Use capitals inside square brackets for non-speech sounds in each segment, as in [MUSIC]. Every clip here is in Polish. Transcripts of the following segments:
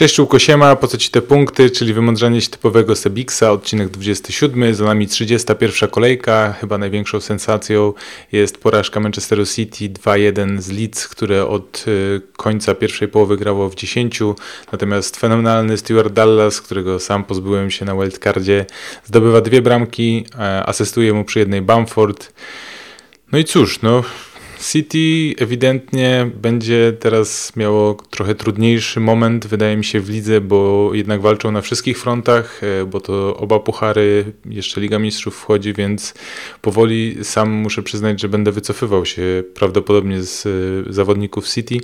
Cześć Siema, po co Ci te punkty, czyli wymądrzanie się typowego Sebiksa, odcinek 27, za nami 31 kolejka, chyba największą sensacją jest porażka Manchesteru City 2-1 z Leeds, które od y, końca pierwszej połowy grało w 10, natomiast fenomenalny Stuart Dallas, którego sam pozbyłem się na wildcardzie, zdobywa dwie bramki, asystuje mu przy jednej Bamford. No i cóż, no City ewidentnie będzie teraz miało trochę trudniejszy moment, wydaje mi się, w lidze, bo jednak walczą na wszystkich frontach, e, bo to oba puchary, jeszcze Liga Mistrzów wchodzi, więc powoli sam muszę przyznać, że będę wycofywał się prawdopodobnie z e, zawodników City.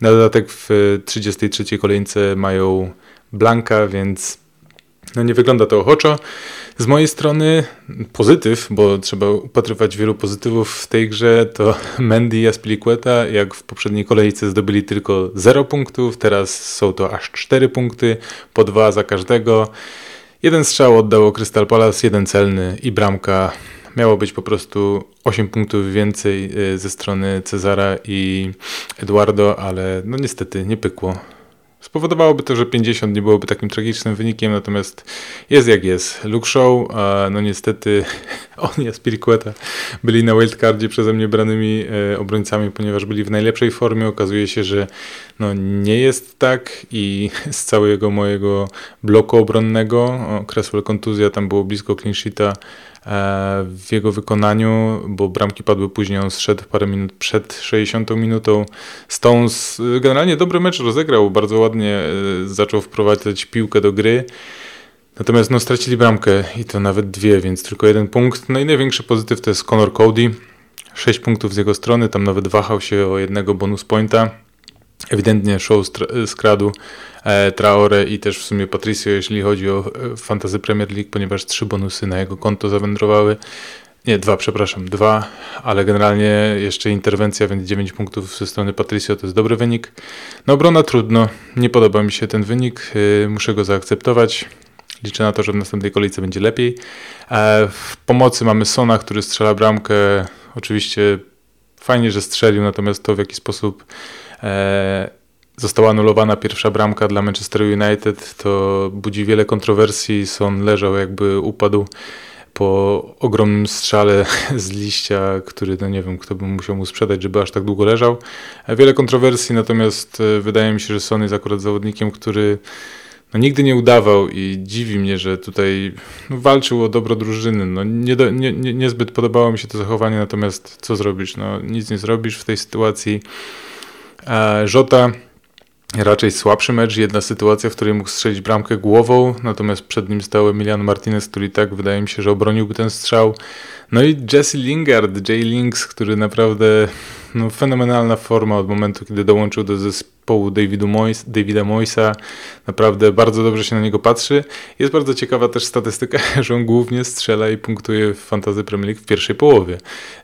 Na dodatek w 33 kolejce mają Blanka, więc no nie wygląda to ochoczo. Z mojej strony pozytyw, bo trzeba upatrywać wielu pozytywów w tej grze, to [LAUGHS] Mendy i Aspilicueta, jak w poprzedniej kolejce zdobyli tylko 0 punktów, teraz są to aż 4 punkty, po 2 za każdego. Jeden strzał oddało Crystal Palace, jeden celny i bramka. Miało być po prostu 8 punktów więcej y, ze strony Cezara i Eduardo, ale no niestety nie pykło. Spowodowałoby to, że 50 nie byłoby takim tragicznym wynikiem, natomiast jest jak jest. Luke Show, no niestety [LAUGHS] on i Aspiriqueta byli na wildcardzie przeze mnie branymi e, obrońcami, ponieważ byli w najlepszej formie. Okazuje się, że no nie jest tak i [LAUGHS] z całego mojego bloku obronnego, Cresswell kontuzja, tam było blisko clean sheeta, w jego wykonaniu, bo bramki padły później, on zszedł parę minut przed 60 minutą. Stones e, generalnie dobry mecz rozegrał, bardzo ładnie e, zaczął wprowadzać piłkę do gry. Natomiast no, stracili bramkę i to nawet dwie, więc tylko jeden punkt. No i największy pozytyw to jest Conor Cody. 6 punktów z jego strony, tam nawet wahał się o jednego bonus pointa. Ewidentnie show skradł e, Traore i też w sumie Patricio, jeśli chodzi o e, Fantasy Premier League, ponieważ trzy bonusy na jego konto zawędrowały. Nie, dwa, przepraszam, dwa, ale generalnie jeszcze interwencja, więc 9 punktów ze strony Patricio to jest dobry wynik. No obrona trudno, nie podoba mi się ten wynik, yy, muszę go zaakceptować. Liczę na to, że w następnej kolejce będzie lepiej. E, w pomocy mamy Sona, który strzela bramkę. Oczywiście fajnie, że strzelił, natomiast to w jaki sposób E, została anulowana pierwsza bramka dla Manchester United, to budzi wiele kontrowersji. Son leżał jakby upadł po ogromnym strzale [LAUGHS] z liścia, który no nie wiem, kto by musiał mu sprzedać, żeby aż tak długo leżał. E, wiele kontrowersji, natomiast e, wydaje mi się, że Son jest akurat zawodnikiem, który no, nigdy nie udawał i dziwi mnie, że tutaj no, walczył o dobro drużyny. No, nie, nie, nie, niezbyt podobało mi się to zachowanie, natomiast co zrobisz? No, nic nie zrobisz w tej sytuacji. Żota e, raczej słabszy mecz, jedna sytuacja, w której mógł strzelić bramkę głową, natomiast przed nim stał Emiliano Martinez, który tak wydaje mi się, że obroniłby ten strzał. No i Jesse Lingard, Jay Links, który naprawdę no, fenomenalna forma od momentu, kiedy dołączył do zespołu Davidu Mois, Davida Moisa. Naprawdę bardzo dobrze się na niego patrzy. Jest bardzo ciekawa też statystyka, [LAUGHS] że on głównie strzela i punktuje w Fantasy Premier League w pierwszej połowie.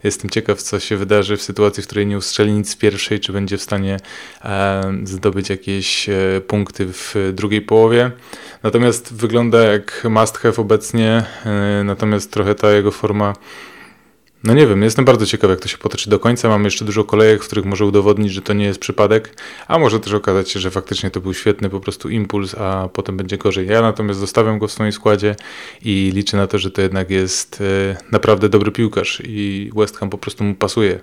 Jestem ciekaw, co się wydarzy w sytuacji, w której nie ustrzeli nic w pierwszej, czy będzie w stanie e, zdobyć jakieś e, punkty w drugiej połowie. Natomiast wygląda jak must have obecnie, e, natomiast trochę ta jego forma no nie wiem, jestem bardzo ciekaw, jak to się potoczy do końca. Mamy jeszcze dużo kolejek, w których może udowodnić, że to nie jest przypadek, a może też okazać się, że faktycznie to był świetny po prostu impuls, a potem będzie gorzej. Ja natomiast zostawiam go w swoim składzie i liczę na to, że to jednak jest e, naprawdę dobry piłkarz i West Ham po prostu mu pasuje.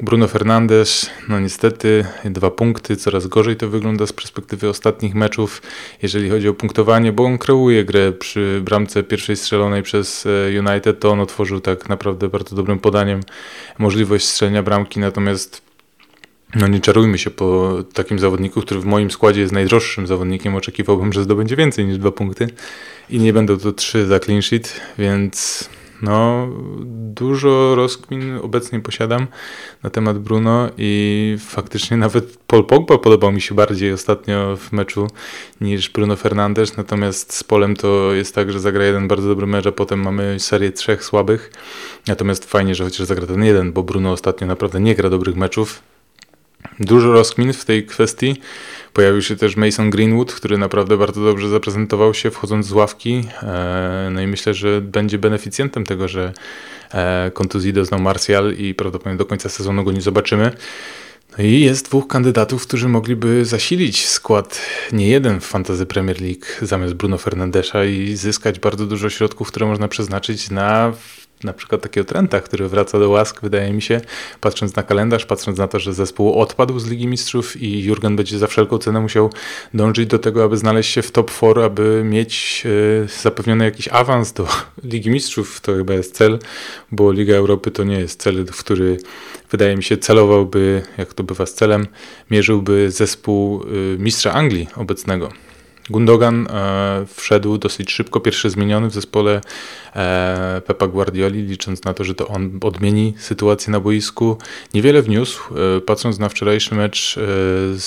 Bruno Fernandes, no niestety dwa punkty, coraz gorzej to wygląda z perspektywy ostatnich meczów, jeżeli chodzi o punktowanie, bo on kreuje grę przy bramce pierwszej strzelonej przez e, United, to on otworzył tak naprawdę bardzo dobrym podaniem możliwość strzelenia bramki, natomiast no nie czarujmy się po takim zawodniku, który w moim składzie jest najdroższym zawodnikiem, oczekiwałbym, że zdobędzie więcej niż dwa punkty i nie będą to trzy za clean sheet, więc no, dużo rozkmin obecnie posiadam na temat Bruno i faktycznie [LAUGHS] nawet Paul Pogba podobał mi się bardziej ostatnio w meczu niż Bruno Fernandes, natomiast z Polem to jest tak, że zagra jeden bardzo dobry mecz, a potem mamy serię trzech słabych, natomiast fajnie, że chociaż zagra ten jeden, bo Bruno ostatnio naprawdę nie gra dobrych meczów, Dużo rozkmin w tej kwestii. Pojawił się też Mason Greenwood, który naprawdę bardzo dobrze zaprezentował się wchodząc z ławki. E, no i myślę, że będzie beneficjentem tego, że e, kontuzji doznał Martial i prawdopodobnie do końca sezonu go nie zobaczymy. No i jest dwóch kandydatów, którzy mogliby zasilić skład nie jeden w Fantasy Premier League zamiast Bruno Fernandesza i zyskać bardzo dużo środków, które można przeznaczyć na na przykład takiego Trenta, który wraca do łask, wydaje mi się, patrząc na kalendarz, patrząc na to, że zespół odpadł z Ligi Mistrzów i Jurgen będzie za wszelką cenę musiał dążyć do tego, aby znaleźć się w top 4, aby mieć e, zapewniony jakiś awans do [LAUGHS] Ligi Mistrzów. To chyba jest cel, bo Liga Europy to nie jest cel, w który wydaje mi się celowałby, jak to bywa z celem, mierzyłby zespół e, mistrza Anglii obecnego. Gundogan e, wszedł dosyć szybko, pierwszy zmieniony w zespole e, Pepa Guardioli, licząc na to, że to on odmieni sytuację na boisku. Niewiele wniósł, e, patrząc na wczorajszy mecz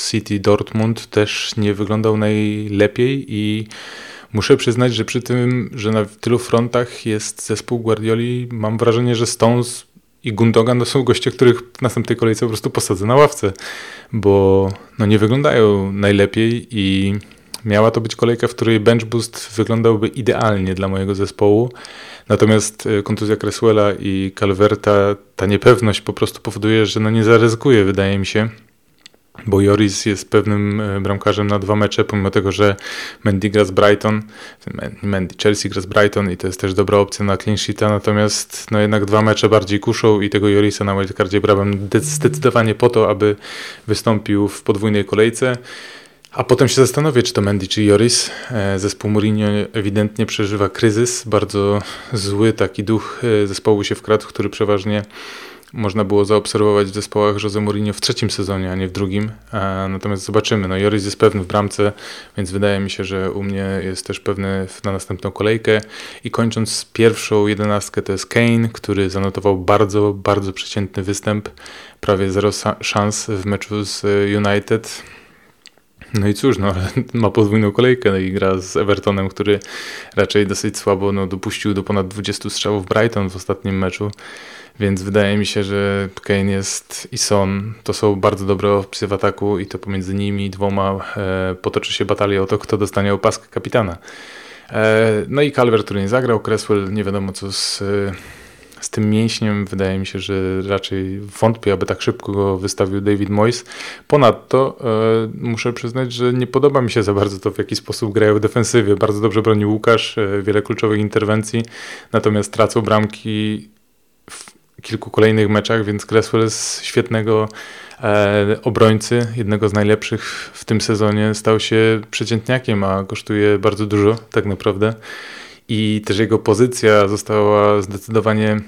City Dortmund też nie wyglądał najlepiej i muszę przyznać, że przy tym, że na tylu frontach jest zespół Guardioli, mam wrażenie, że Stones i Gundogan to są goście, których w następnej kolejce po prostu posadzę na ławce, bo no nie wyglądają najlepiej i Miała to być kolejka, w której bench boost wyglądałby idealnie dla mojego zespołu. Natomiast e, kontuzja Cresswella i Calverta, ta niepewność po prostu powoduje, że no nie zaryzykuje, wydaje mi się. Bo Joris jest pewnym e, bramkarzem na dwa mecze, pomimo tego, że Mendy gra z Brighton, Mendy, Chelsea gra z Brighton i to jest też dobra opcja na clean sheeta, natomiast no jednak dwa mecze bardziej kuszą i tego Jorisa na wildcardzie brałem zdecydowanie po to, aby wystąpił w podwójnej kolejce. A potem się zastanowię, czy to Mendy, czy Joris. E, zespół Mourinho ewidentnie przeżywa kryzys. Bardzo zły taki duch e, zespołu się wkradł, który przeważnie można było zaobserwować w zespołach Jose Mourinho w trzecim sezonie, a nie w drugim. Natomiast zobaczymy. No Joris jest pewny w bramce, więc wydaje mi się, że u mnie jest też pewny na następną kolejkę. I kończąc pierwszą jedenastkę to jest Kane, który zanotował bardzo, bardzo przeciętny występ. Prawie zero szans w meczu z United no i cóż, no, [LAUGHS] ma podwójną kolejkę no i gra z Evertonem, który raczej dosyć słabo no, dopuścił do ponad 20 strzałów Brighton w ostatnim meczu. Więc wydaje mi się, że Kane jest i Son to są bardzo dobre opcje w ataku i to pomiędzy nimi dwoma e, potoczy się batalia o to, kto dostanie opaskę kapitana. E, no i Calvert, który nie zagrał, Cresswell nie wiadomo co z e, z tym mięśniem wydaje mi się, że raczej wątpię, aby tak szybko go wystawił David Moyes. Ponadto e, muszę przyznać, że nie podoba mi się za bardzo to, w jaki sposób grają w defensywie. Bardzo dobrze broni Łukasz, e, wiele kluczowych interwencji, natomiast tracą bramki w kilku kolejnych meczach, więc Cresswell z świetnego e, obrońcy, jednego z najlepszych w tym sezonie, stał się przeciętniakiem, a kosztuje bardzo dużo tak naprawdę i też jego pozycja została zdecydowanie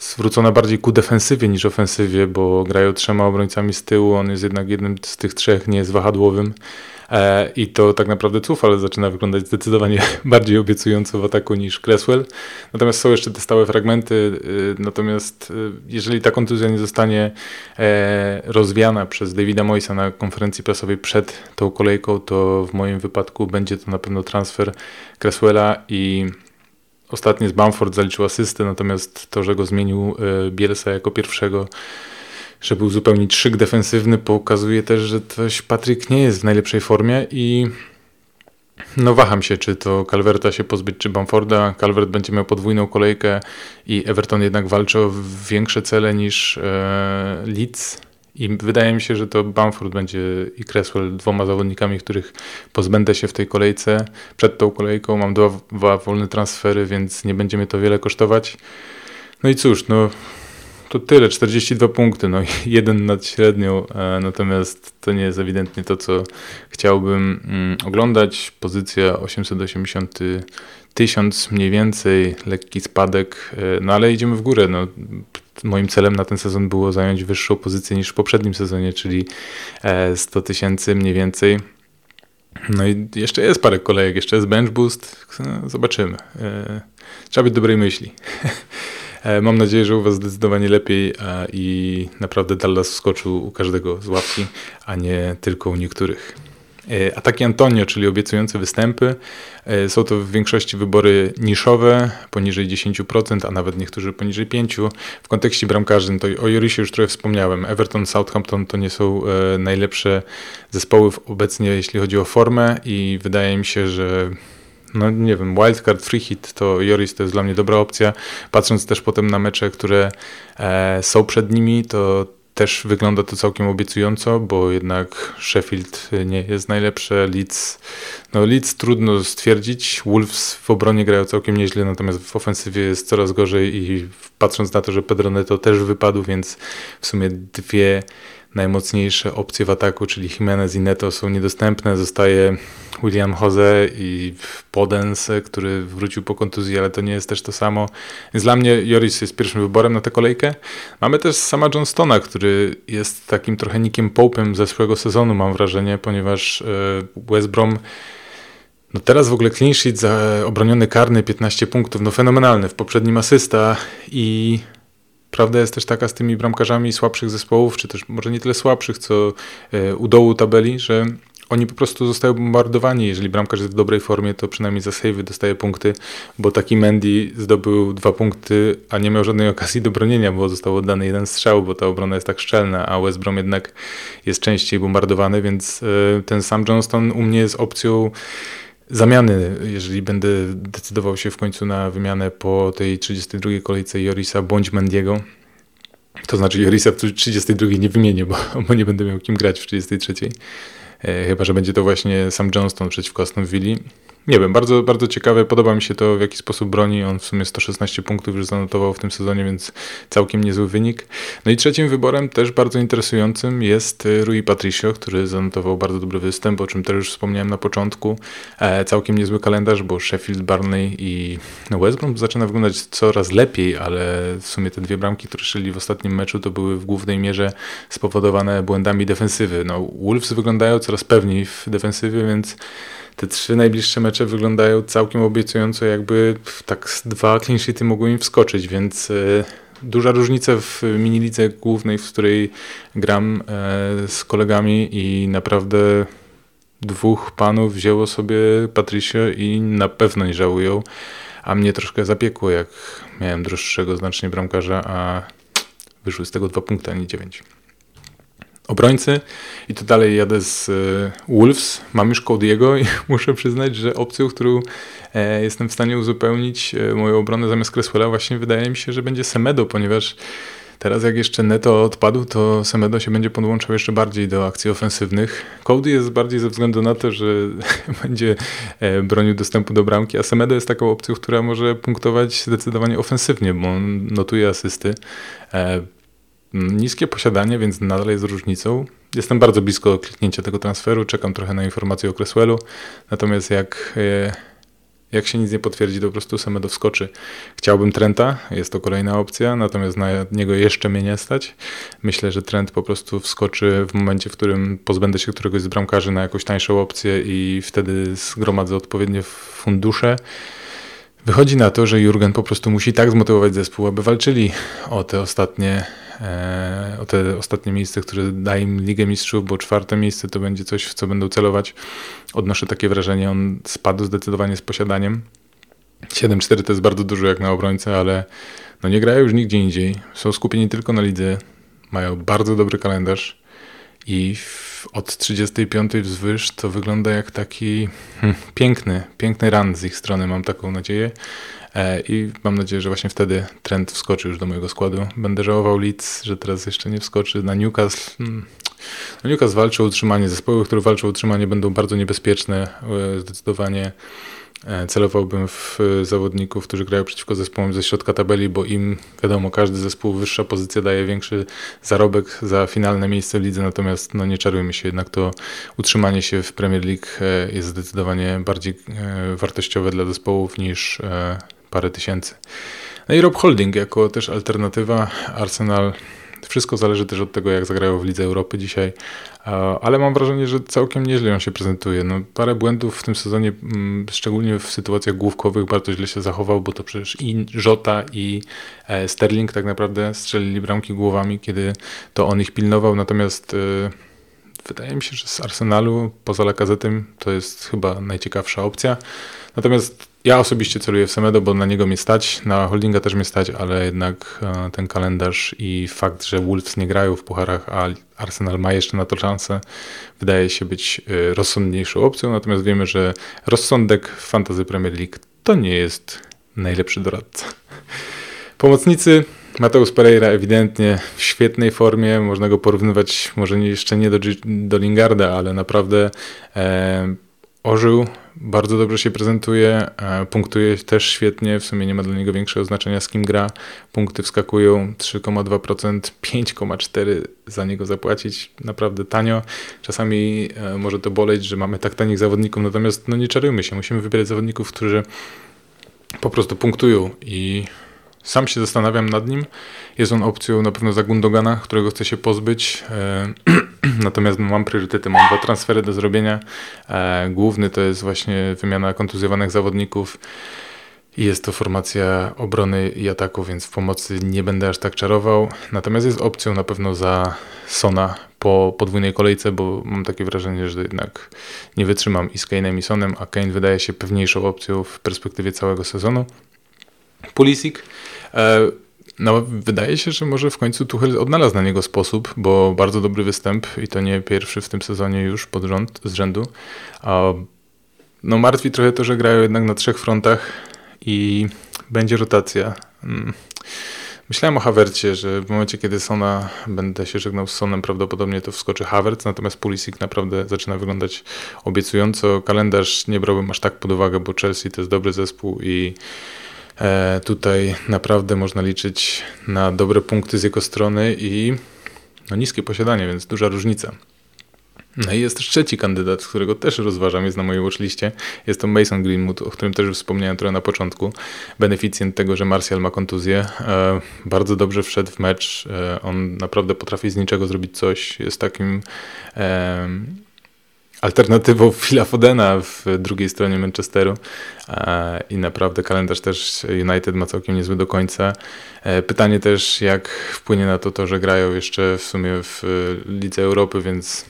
zwrócona bardziej ku defensywie niż ofensywie, bo grają trzema obrońcami z tyłu, on jest jednak jednym z tych trzech, nie jest wahadłowym i to tak naprawdę ale zaczyna wyglądać zdecydowanie [LAUGHS] bardziej obiecująco w ataku niż Cresswell. Natomiast są jeszcze te stałe fragmenty, y, natomiast y, jeżeli ta kontuzja nie zostanie e, rozwiana przez Davida Moisa na konferencji prasowej przed tą kolejką, to w moim wypadku będzie to na pewno transfer Cresswella i Ostatnio z Bamford zaliczył asystę, natomiast to, że go zmienił e, Bielsa jako pierwszego, żeby uzupełnić szyk defensywny, pokazuje też, że też Patryk nie jest w najlepszej formie i no waham się, czy to Calverta się pozbyć, czy Bamforda. Calvert będzie miał podwójną kolejkę i Everton jednak walczy o większe cele niż e, Leeds i wydaje mi się, że to Bamford będzie i Cresswell dwoma zawodnikami, których pozbędę się w tej kolejce. Przed tą kolejką mam dwa, dwa wolne transfery, więc nie będzie mnie to wiele kosztować. No i cóż, no to tyle, 42 punkty, no [LAUGHS] jeden nad średnią, e, natomiast to nie jest ewidentnie to, co chciałbym mm, oglądać. Pozycja 880 tysiąc mniej więcej, lekki spadek, e, no ale idziemy w górę. No, moim celem na ten sezon było zająć wyższą pozycję niż w poprzednim sezonie, czyli 100 e, tysięcy mniej więcej. No i jeszcze jest parę kolejek, jeszcze jest bench boost, no, zobaczymy. Trzeba być dobrej myśli. [LAUGHS] Mam nadzieję, że u Was zdecydowanie lepiej i naprawdę Dallas wskoczył u każdego z łapki, a nie tylko u niektórych. E, ataki Antonio, czyli obiecujące występy. E, są to w większości wybory niszowe, poniżej 10%, a nawet niektórzy poniżej 5%. W kontekście bramkarzy, no to o Jorisie już trochę wspomniałem. Everton, Southampton to nie są e, najlepsze zespoły obecnie, jeśli chodzi o formę i wydaje mi się, że no nie wiem, wildcard, free hit, to Joris to jest dla mnie dobra opcja. Patrząc też potem na mecze, które e, są przed nimi, to też wygląda to całkiem obiecująco, bo jednak Sheffield nie jest najlepsze. Leeds, no Leeds trudno stwierdzić. Wolves w obronie grają całkiem nieźle, natomiast w ofensywie jest coraz gorzej i patrząc na to, że Pedro Neto też wypadł, więc w sumie dwie najmocniejsze opcje w ataku, czyli Jimenez i Neto są niedostępne. Zostaje William Jose i Podens, który wrócił po kontuzji, ale to nie jest też to samo. Więc dla mnie Joris jest pierwszym wyborem na tę kolejkę. Mamy też sama Johnstona, który jest takim trochę Nickiem Popem zeszłego sezonu, mam wrażenie, ponieważ e, West Brom no teraz w ogóle clean sheet za obroniony karny 15 punktów, no fenomenalny, w poprzednim asysta i Prawda jest też taka z tymi bramkarzami słabszych zespołów, czy też może nie tyle słabszych, co e, u dołu tabeli, że oni po prostu zostają bombardowani. Jeżeli bramkarz jest w dobrej formie, to przynajmniej za save dostaje punkty, bo taki Mendy zdobył dwa punkty, a nie miał żadnej okazji do bronienia, bo został oddany jeden strzał, bo ta obrona jest tak szczelna, a West Brom jednak jest częściej bombardowany, więc e, ten sam Johnston u mnie jest opcją zamiany, jeżeli będę decydował się w końcu na wymianę po tej 32 kolejce Jorisa bądź Mendiego. To znaczy Jorisa w 32 nie wymienię, bo, bo nie będę miał kim grać w 33. E, chyba, że będzie to właśnie sam Johnston przeciwko Aston Villa. Nie wiem, bardzo, bardzo ciekawe. Podoba mi się to, w jaki sposób broni. On w sumie 116 punktów już zanotował w tym sezonie, więc całkiem niezły wynik. No i trzecim wyborem, też bardzo interesującym, jest y, Rui Patricio, który zanotował bardzo dobry występ, o czym też już wspomniałem na początku. E, całkiem niezły kalendarz, bo Sheffield, Barney i West Brom zaczyna wyglądać coraz lepiej, ale w sumie te dwie bramki, które szyli w ostatnim meczu, to były w głównej mierze spowodowane błędami defensywy. No, Wolves wyglądają coraz pewniej w defensywie, więc te trzy najbliższe mecze wyglądają całkiem obiecująco, jakby tak dwa clean mogły im wskoczyć, więc e, duża różnica w minilidze głównej, w której gram e, z kolegami i naprawdę dwóch panów wzięło sobie Patricio i na pewno nie żałują, a mnie troszkę zapiekło, jak miałem droższego znacznie bramkarza, a wyszły z tego dwa punkty, a nie dziewięć obrońcy i to dalej jadę z e, Wolves. Mam już Cody'ego i [LAUGHS] muszę przyznać, że opcją, którą e, jestem w stanie uzupełnić e, moją obronę zamiast Cresswella właśnie wydaje mi się, że będzie Semedo, ponieważ teraz jak jeszcze Neto odpadł, to Semedo się będzie podłączał jeszcze bardziej do akcji ofensywnych. Cody jest bardziej ze względu na to, że [LAUGHS] będzie bronił dostępu do bramki, a Semedo jest taką opcją, która może punktować zdecydowanie ofensywnie, bo on notuje asysty niskie posiadanie, więc nadal jest różnicą. Jestem bardzo blisko kliknięcia tego transferu, czekam trochę na informacje o Cresswellu, natomiast jak, e, jak się nic nie potwierdzi, to po prostu Semedo wskoczy. Chciałbym Trenta, jest to kolejna opcja, natomiast na niego jeszcze mnie nie stać. Myślę, że Trent po prostu wskoczy w momencie, w którym pozbędę się któregoś z bramkarzy na jakąś tańszą opcję i wtedy zgromadzę odpowiednie fundusze. Wychodzi na to, że Jurgen po prostu musi tak zmotywować zespół, aby walczyli o te ostatnie o te ostatnie miejsce, które daje im Ligę Mistrzów, bo czwarte miejsce to będzie coś, w co będą celować. Odnoszę takie wrażenie, on spadł zdecydowanie z posiadaniem. 7-4 to jest bardzo dużo jak na obrońcę, ale no nie grają już nigdzie indziej. Są skupieni tylko na lidze, mają bardzo dobry kalendarz i od 35 wzwyż to wygląda jak taki hmm, piękny, piękny run z ich strony, mam taką nadzieję. E, I mam nadzieję, że właśnie wtedy trend wskoczy już do mojego składu. Będę żałował Leeds, że teraz jeszcze nie wskoczy. Na Newcastle. Hmm. No Newcastle walczy o utrzymanie. Zespoły, które walczą o utrzymanie, będą bardzo niebezpieczne. E, zdecydowanie e, celowałbym w zawodników, którzy grają przeciwko zespołom ze środka tabeli, bo im, wiadomo, każdy zespół, wyższa pozycja daje większy zarobek za finalne miejsce w lidze, natomiast no nie czarujmy się, jednak to utrzymanie się w Premier League jest zdecydowanie bardziej wartościowe dla zespołów niż parę tysięcy. No i Rob Holding jako też alternatywa. Arsenal wszystko zależy też od tego, jak zagrają w Lidze Europy dzisiaj, ale mam wrażenie, że całkiem nieźle on się prezentuje. No, parę błędów w tym sezonie, mm, szczególnie w sytuacjach główkowych, bardzo źle się zachował, bo to przecież i Jota i e, Sterling tak naprawdę strzelili bramki głowami, kiedy to on ich pilnował, natomiast e, wydaje mi się, że z Arsenalu poza Lakazetem to jest chyba najciekawsza opcja. Natomiast ja osobiście celuję w Semedo, bo na niego mnie stać, na Holdinga też mnie stać, ale jednak e, ten kalendarz i fakt, że Wolves nie grają w pucharach, a Arsenal ma jeszcze na to szansę, wydaje się być e, rozsądniejszą opcją. Natomiast wiemy, że rozsądek w Fantasy Premier League to nie jest najlepszy doradca. Pomocnicy Mateusz Pereira ewidentnie w świetnej formie, można go porównywać może jeszcze nie do, do Lingarda, ale naprawdę e, ożył, bardzo dobrze się prezentuje, e, punktuje też świetnie, w sumie nie ma dla niego większego znaczenia z kim gra. Punkty wskakują. 3,2%, 5,4% za niego zapłacić, naprawdę tanio. Czasami e, może to boleć, że mamy tak tanich zawodników, natomiast no nie czarujmy się, musimy wybierać zawodników, którzy po prostu punktują i sam się zastanawiam nad nim. Jest on opcją na pewno za Gundogana, którego chcę się pozbyć. E, [CLEARS THROAT] natomiast mam priorytety, mam dwa transfery do zrobienia. E, główny to jest właśnie wymiana kontuzjowanych zawodników. I jest to formacja obrony i ataku, więc w pomocy nie będę aż tak czarował. Natomiast jest opcją na pewno za Sona po podwójnej kolejce, bo mam takie wrażenie, że jednak nie wytrzymam i z Kane'em i Sonem, a Kane wydaje się pewniejszą opcją w perspektywie całego sezonu. Pulisic. E, no, wydaje się, że może w końcu Tuchel odnalazł na niego sposób, bo bardzo dobry występ i to nie pierwszy w tym sezonie już pod rząd, z rzędu. No, martwi trochę to, że grają jednak na trzech frontach i będzie rotacja. Mm. Myślałem o Havercie, że w momencie, kiedy Sona będę się żegnał z Sonem, prawdopodobnie to wskoczy Havertz, natomiast Pulisic naprawdę zaczyna wyglądać obiecująco. Kalendarz nie brałbym aż tak pod uwagę, bo Chelsea to jest dobry zespół i tutaj naprawdę można liczyć na dobre punkty z jego strony i no, niskie posiadanie, więc duża różnica. No i jest też trzeci kandydat, którego też rozważam, jest na mojej watchliście. Jest to Mason Greenwood, o którym też wspomniałem trochę na początku. Beneficjent tego, że Martial ma kontuzję. E, bardzo dobrze wszedł w mecz. E, on naprawdę potrafi z niczego zrobić coś. Jest takim alternatywą [LAUGHS] Phila Fodena w drugiej stronie Manchesteru e, i naprawdę kalendarz też United ma całkiem niezły do końca. E, pytanie też, jak wpłynie na to to, że grają jeszcze w sumie w Lidze Europy, więc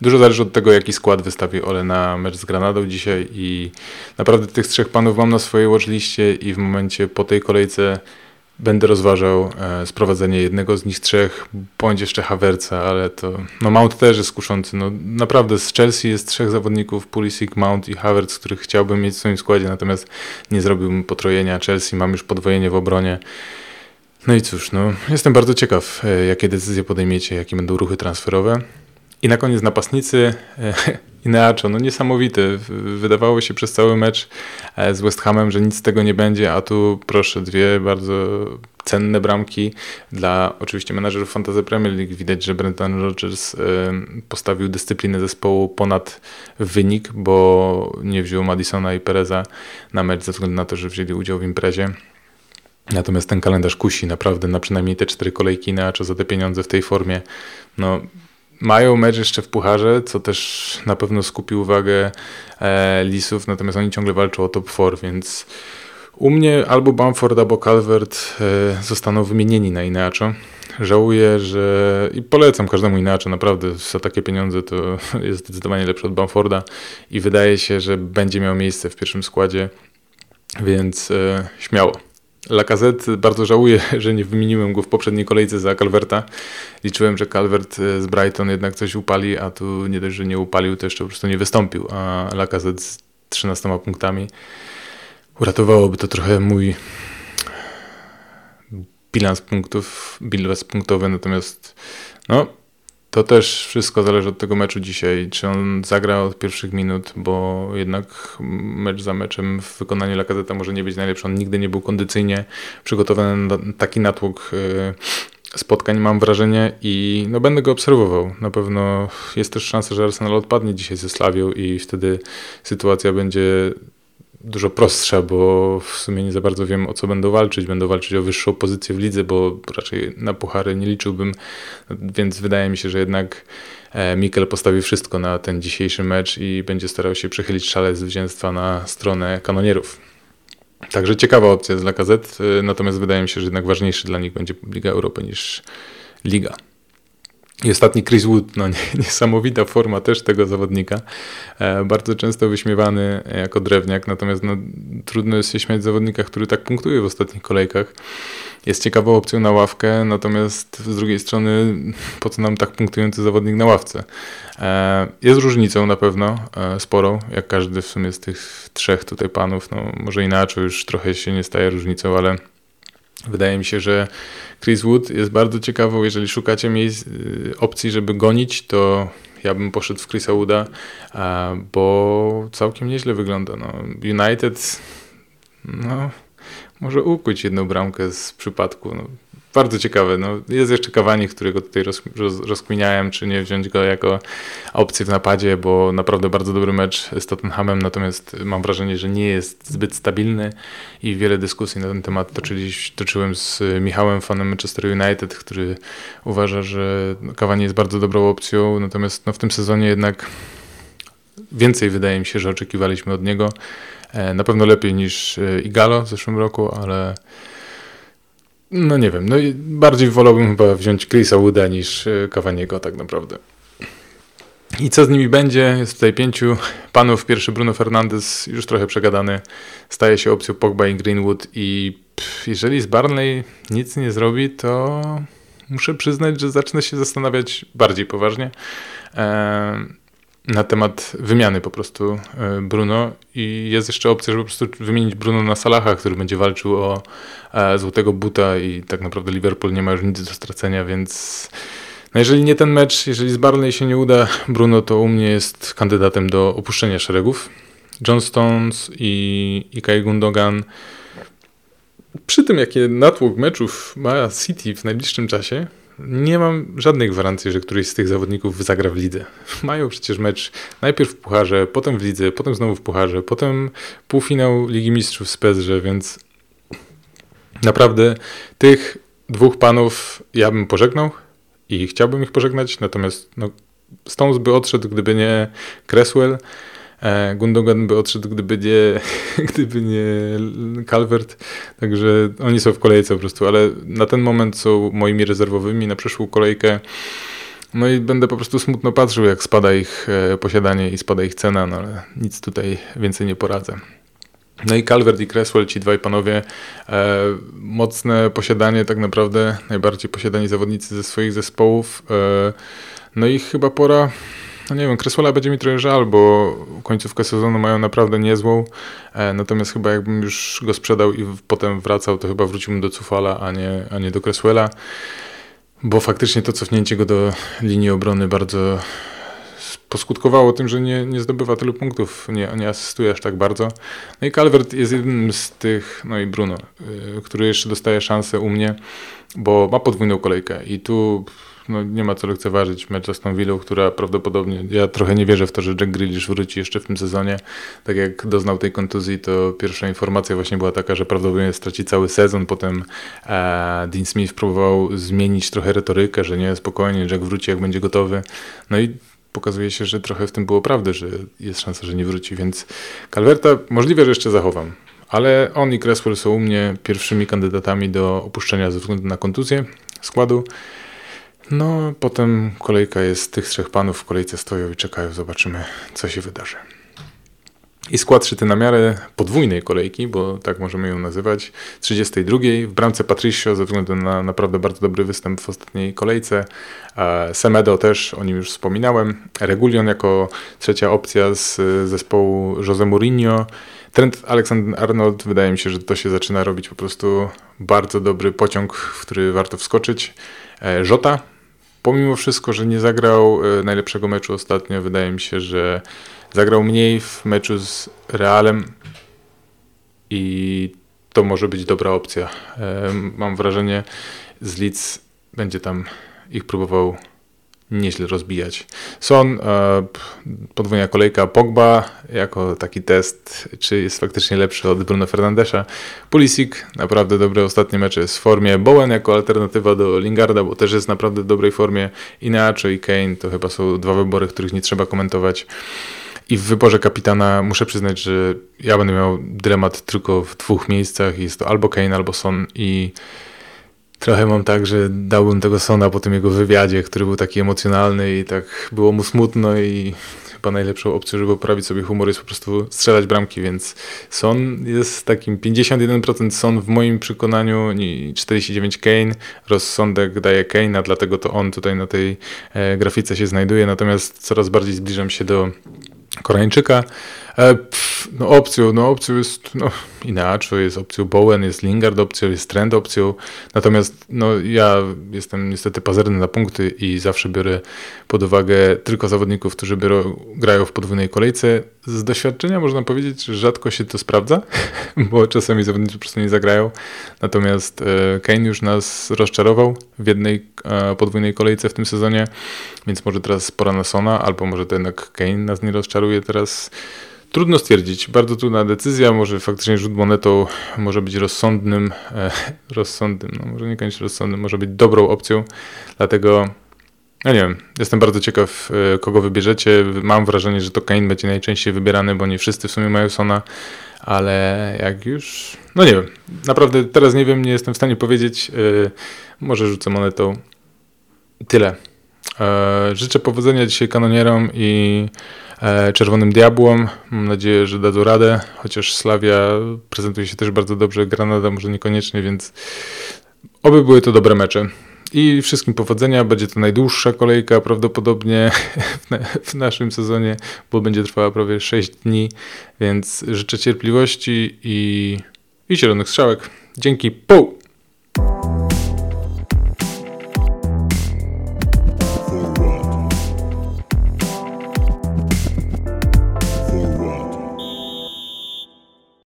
dużo zależy od tego, jaki skład wystawi Ole na mecz z Granadą dzisiaj i naprawdę tych trzech panów mam na swojej watchliście i w momencie po tej kolejce będę rozważał e, sprowadzenie jednego z nich trzech, bądź jeszcze Havertza, ale to, no Mount też jest kuszący, no naprawdę z Chelsea jest trzech zawodników, Pulisic, Mount i Havertz, których chciałbym mieć w swoim składzie, natomiast nie zrobiłbym potrojenia Chelsea, mam już podwojenie w obronie. No i cóż, no jestem bardzo ciekaw, e, jakie decyzje podejmiecie, jakie będą ruchy transferowe. I na koniec napastnicy e, [LAUGHS] Ineacho, no niesamowity. Wydawało się przez cały mecz e, z West Hamem, że nic z tego nie będzie, a tu proszę, dwie bardzo cenne bramki dla oczywiście menadżerów Fantasy Premier League. Widać, że Brendan Rodgers e, postawił dyscyplinę zespołu ponad wynik, bo nie wziął Madisona i Pereza na mecz ze względu na to, że wzięli udział w imprezie. Natomiast ten kalendarz kusi naprawdę na przynajmniej te cztery kolejki Ineacho za te pieniądze w tej formie. No, mają mecz jeszcze w pucharze, co też na pewno skupi uwagę e, Lisów, natomiast oni ciągle walczą o top 4, więc u mnie albo Bamford, albo Calvert e, zostaną wymienieni na Inacho. Żałuję, że i polecam każdemu inaczej, naprawdę za takie pieniądze to [LAUGHS] jest zdecydowanie lepszy od Bamforda i wydaje się, że będzie miał miejsce w pierwszym składzie, więc e, śmiało. Lacazette bardzo żałuję, że nie wymieniłem go w poprzedniej kolejce za Calverta. Liczyłem, że Calvert z Brighton jednak coś upali, a tu nie dość, że nie upalił, to jeszcze po prostu nie wystąpił. A Lacazette z 13 punktami uratowałoby to trochę mój bilans punktów, bilans punktowy, natomiast no, to też wszystko zależy od tego meczu dzisiaj, czy on zagra od pierwszych minut, bo jednak mecz za meczem w wykonaniu Lakazeta może nie być najlepszy. On nigdy nie był kondycyjnie przygotowany na taki natłok y, spotkań, mam wrażenie, i no, będę go obserwował. Na pewno jest też szansa, że Arsenal odpadnie dzisiaj ze Slawią i wtedy sytuacja będzie dużo prostsza, bo w sumie nie za bardzo wiem o co będą walczyć. Będą walczyć o wyższą pozycję w lidze, bo raczej na puchary nie liczyłbym, więc wydaje mi się, że jednak e, Mikel postawi wszystko na ten dzisiejszy mecz i będzie starał się przechylić szale zwycięstwa na stronę kanonierów. Także ciekawa opcja dla KZ, e, natomiast wydaje mi się, że jednak ważniejszy dla nich będzie Liga Europy niż Liga. I ostatni Chris Wood, no [LAUGHS] niesamowita forma też tego zawodnika. E, bardzo często wyśmiewany jako drewniak, natomiast no, trudno jest się śmiać zawodnika, który tak punktuje w ostatnich kolejkach. Jest ciekawą opcją na ławkę, natomiast z drugiej strony po co nam tak punktujący zawodnik na ławce? E, jest różnicą na pewno, e, sporą, jak każdy w sumie z tych trzech tutaj panów, no może inaczej już trochę się nie staje różnicą, ale Wydaje mi się, że Chris Wood jest bardzo ciekawą. Jeżeli szukacie miejsc, y, opcji, żeby gonić, to ja bym poszedł w Chrisa Wooda, bo całkiem nieźle wygląda. No, United no, może ukuć jedną bramkę z przypadku. No, bardzo ciekawe. No, jest jeszcze Cavani, którego tutaj roz, roz, rozkminiałem, czy nie wziąć go jako opcję w napadzie, bo naprawdę bardzo dobry mecz z Tottenhamem, natomiast mam wrażenie, że nie jest zbyt stabilny i wiele dyskusji na ten temat toczyli, toczyłem z Michałem, fanem Manchester United, który uważa, że Cavani jest bardzo dobrą opcją, natomiast no, w tym sezonie jednak więcej wydaje mi się, że oczekiwaliśmy od niego. E, na pewno lepiej niż e, Igalo w zeszłym roku, ale no nie wiem, no i bardziej wolałbym chyba wziąć Chrisa Wooda niż Cavaniego tak naprawdę. I co z nimi będzie? Jest tutaj pięciu panów. Pierwszy Bruno Fernandes, już trochę przegadany, staje się opcją Pogba i Greenwood i pff, jeżeli z Barnley nic nie zrobi, to muszę przyznać, że zacznę się zastanawiać bardziej poważnie. Eee, na temat wymiany po prostu e, Bruno i jest jeszcze opcja, żeby po prostu wymienić Bruno na Salaha, który będzie walczył o e, złotego buta i tak naprawdę Liverpool nie ma już nic do stracenia, więc no jeżeli nie ten mecz, jeżeli z Barley się nie uda Bruno, to u mnie jest kandydatem do opuszczenia szeregów. John Stones i, i Kai Gundogan przy tym, jakie natłok meczów ma City w najbliższym czasie, nie mam żadnej gwarancji, że któryś z tych zawodników zagra w lidze. [LAUGHS] Mają przecież mecz najpierw w Pucharze, potem w lidze, potem znowu w Pucharze, potem półfinał Ligi Mistrzów z Pezrze, więc naprawdę tych dwóch panów ja bym pożegnał i chciałbym ich pożegnać, natomiast no, Stones by odszedł, gdyby nie Cresswell, Gundogan by odszedł, gdyby nie, [LAUGHS] gdyby nie Calvert. Także oni są w kolejce po prostu, ale na ten moment są moimi rezerwowymi na przyszłą kolejkę. No i będę po prostu smutno patrzył, jak spada ich e, posiadanie i spada ich cena, no ale nic tutaj więcej nie poradzę. No i Calvert i Cresswell, ci dwaj panowie, e, mocne posiadanie, tak naprawdę najbardziej posiadani zawodnicy ze swoich zespołów. E, no i chyba pora no nie wiem, Cresswella będzie mi trochę żal, bo końcówkę sezonu mają naprawdę niezłą. E, natomiast chyba jakbym już go sprzedał i potem wracał, to chyba wróciłbym do Cufala, a nie, a nie do Cresswella. Bo faktycznie to cofnięcie go do linii obrony bardzo poskutkowało tym, że nie, nie zdobywa tylu punktów, nie, nie asystuje aż tak bardzo. No i Calvert jest jednym z tych, no i Bruno, y, który jeszcze dostaje szansę u mnie, bo ma podwójną kolejkę i tu no, nie ma co lekceważyć mecz z Aston Villą, która prawdopodobnie, ja trochę nie wierzę w to, że Jack Grealish wróci jeszcze w tym sezonie. Tak jak doznał tej kontuzji, to pierwsza informacja właśnie była taka, że prawdopodobnie straci cały sezon. Potem e, Dean Smith próbował zmienić trochę retorykę, że nie, spokojnie, Jack wróci jak będzie gotowy. No i pokazuje się, że trochę w tym było prawdy, że jest szansa, że nie wróci, więc Calverta możliwe, że jeszcze zachowam. Ale on i Cresswell są u mnie pierwszymi kandydatami do opuszczenia ze względu na kontuzję składu. No, potem kolejka jest tych trzech panów w kolejce stoją i czekają, zobaczymy, co się wydarzy. I skład szyty na miarę podwójnej kolejki, bo tak możemy ją nazywać, 32. W bramce Patricio ze względu na naprawdę bardzo dobry występ w ostatniej kolejce. Semedo też, o nim już wspominałem. Regulion jako trzecia opcja z zespołu Jose Mourinho. Trent Alexander-Arnold, wydaje mi się, że to się zaczyna robić po prostu bardzo dobry pociąg, w który warto wskoczyć. Żota e, pomimo wszystko, że nie zagrał e, najlepszego meczu ostatnio, wydaje mi się, że zagrał mniej w meczu z Realem i to może być dobra opcja. E, mam wrażenie, z Leeds będzie tam ich próbował nieźle rozbijać. Son, e, podwójna kolejka Pogba, jako taki test, czy jest faktycznie lepszy od Bruno Fernandesza. Pulisic, naprawdę dobre ostatnie mecze jest w formie. Bowen jako alternatywa do Lingarda, bo też jest naprawdę w dobrej formie. Inacho i Kane to chyba są dwa wybory, których nie trzeba komentować. I w wyborze kapitana muszę przyznać, że ja będę miał dylemat tylko w dwóch miejscach. Jest to albo Kane, albo Son i Trochę mam tak, że dałbym tego Sona po tym jego wywiadzie, który był taki emocjonalny i tak było mu smutno i chyba najlepszą opcją, żeby poprawić sobie humor jest po prostu strzelać bramki, więc Son jest takim 51% Son w moim przekonaniu i 49 Kane, rozsądek daje Kane'a, dlatego to on tutaj na tej e, grafice się znajduje, natomiast coraz bardziej zbliżam się do Koreańczyka. E, no opcją, no opcją jest no, inaczej, jest opcją Bowen, jest Lingard opcją, jest Trend opcją, natomiast no ja jestem niestety pazerny na punkty i zawsze biorę pod uwagę tylko zawodników, którzy biorą, grają w podwójnej kolejce. Z doświadczenia można powiedzieć, że rzadko się to sprawdza, [LAUGHS] bo czasami zawodnicy po prostu nie zagrają, natomiast e, Kane już nas rozczarował w jednej e, podwójnej kolejce w tym sezonie, więc może teraz pora na Sona, albo może to jednak Kane nas nie rozczaruje teraz Trudno stwierdzić, bardzo trudna decyzja, może faktycznie rzut monetą może być rozsądnym, e, rozsądnym, no może niekoniecznie rozsądnym, może być dobrą opcją, dlatego ja nie wiem, jestem bardzo ciekaw, e, kogo wybierzecie. Mam wrażenie, że to Kane będzie najczęściej wybierany, bo nie wszyscy w sumie mają Sona, ale jak już, no nie wiem, naprawdę teraz nie wiem, nie jestem w stanie powiedzieć, e, może rzucę monetą. Tyle. E, życzę powodzenia dzisiaj kanonierom i Czerwonym Diabłom. Mam nadzieję, że dadzą radę, chociaż Slavia prezentuje się też bardzo dobrze, Granada może niekoniecznie, więc oby były to dobre mecze. I wszystkim powodzenia. Będzie to najdłuższa kolejka prawdopodobnie [LAUGHS] w naszym sezonie, bo będzie trwała prawie 6 dni, więc życzę cierpliwości i, i zielonych strzałek. Dzięki. Pół!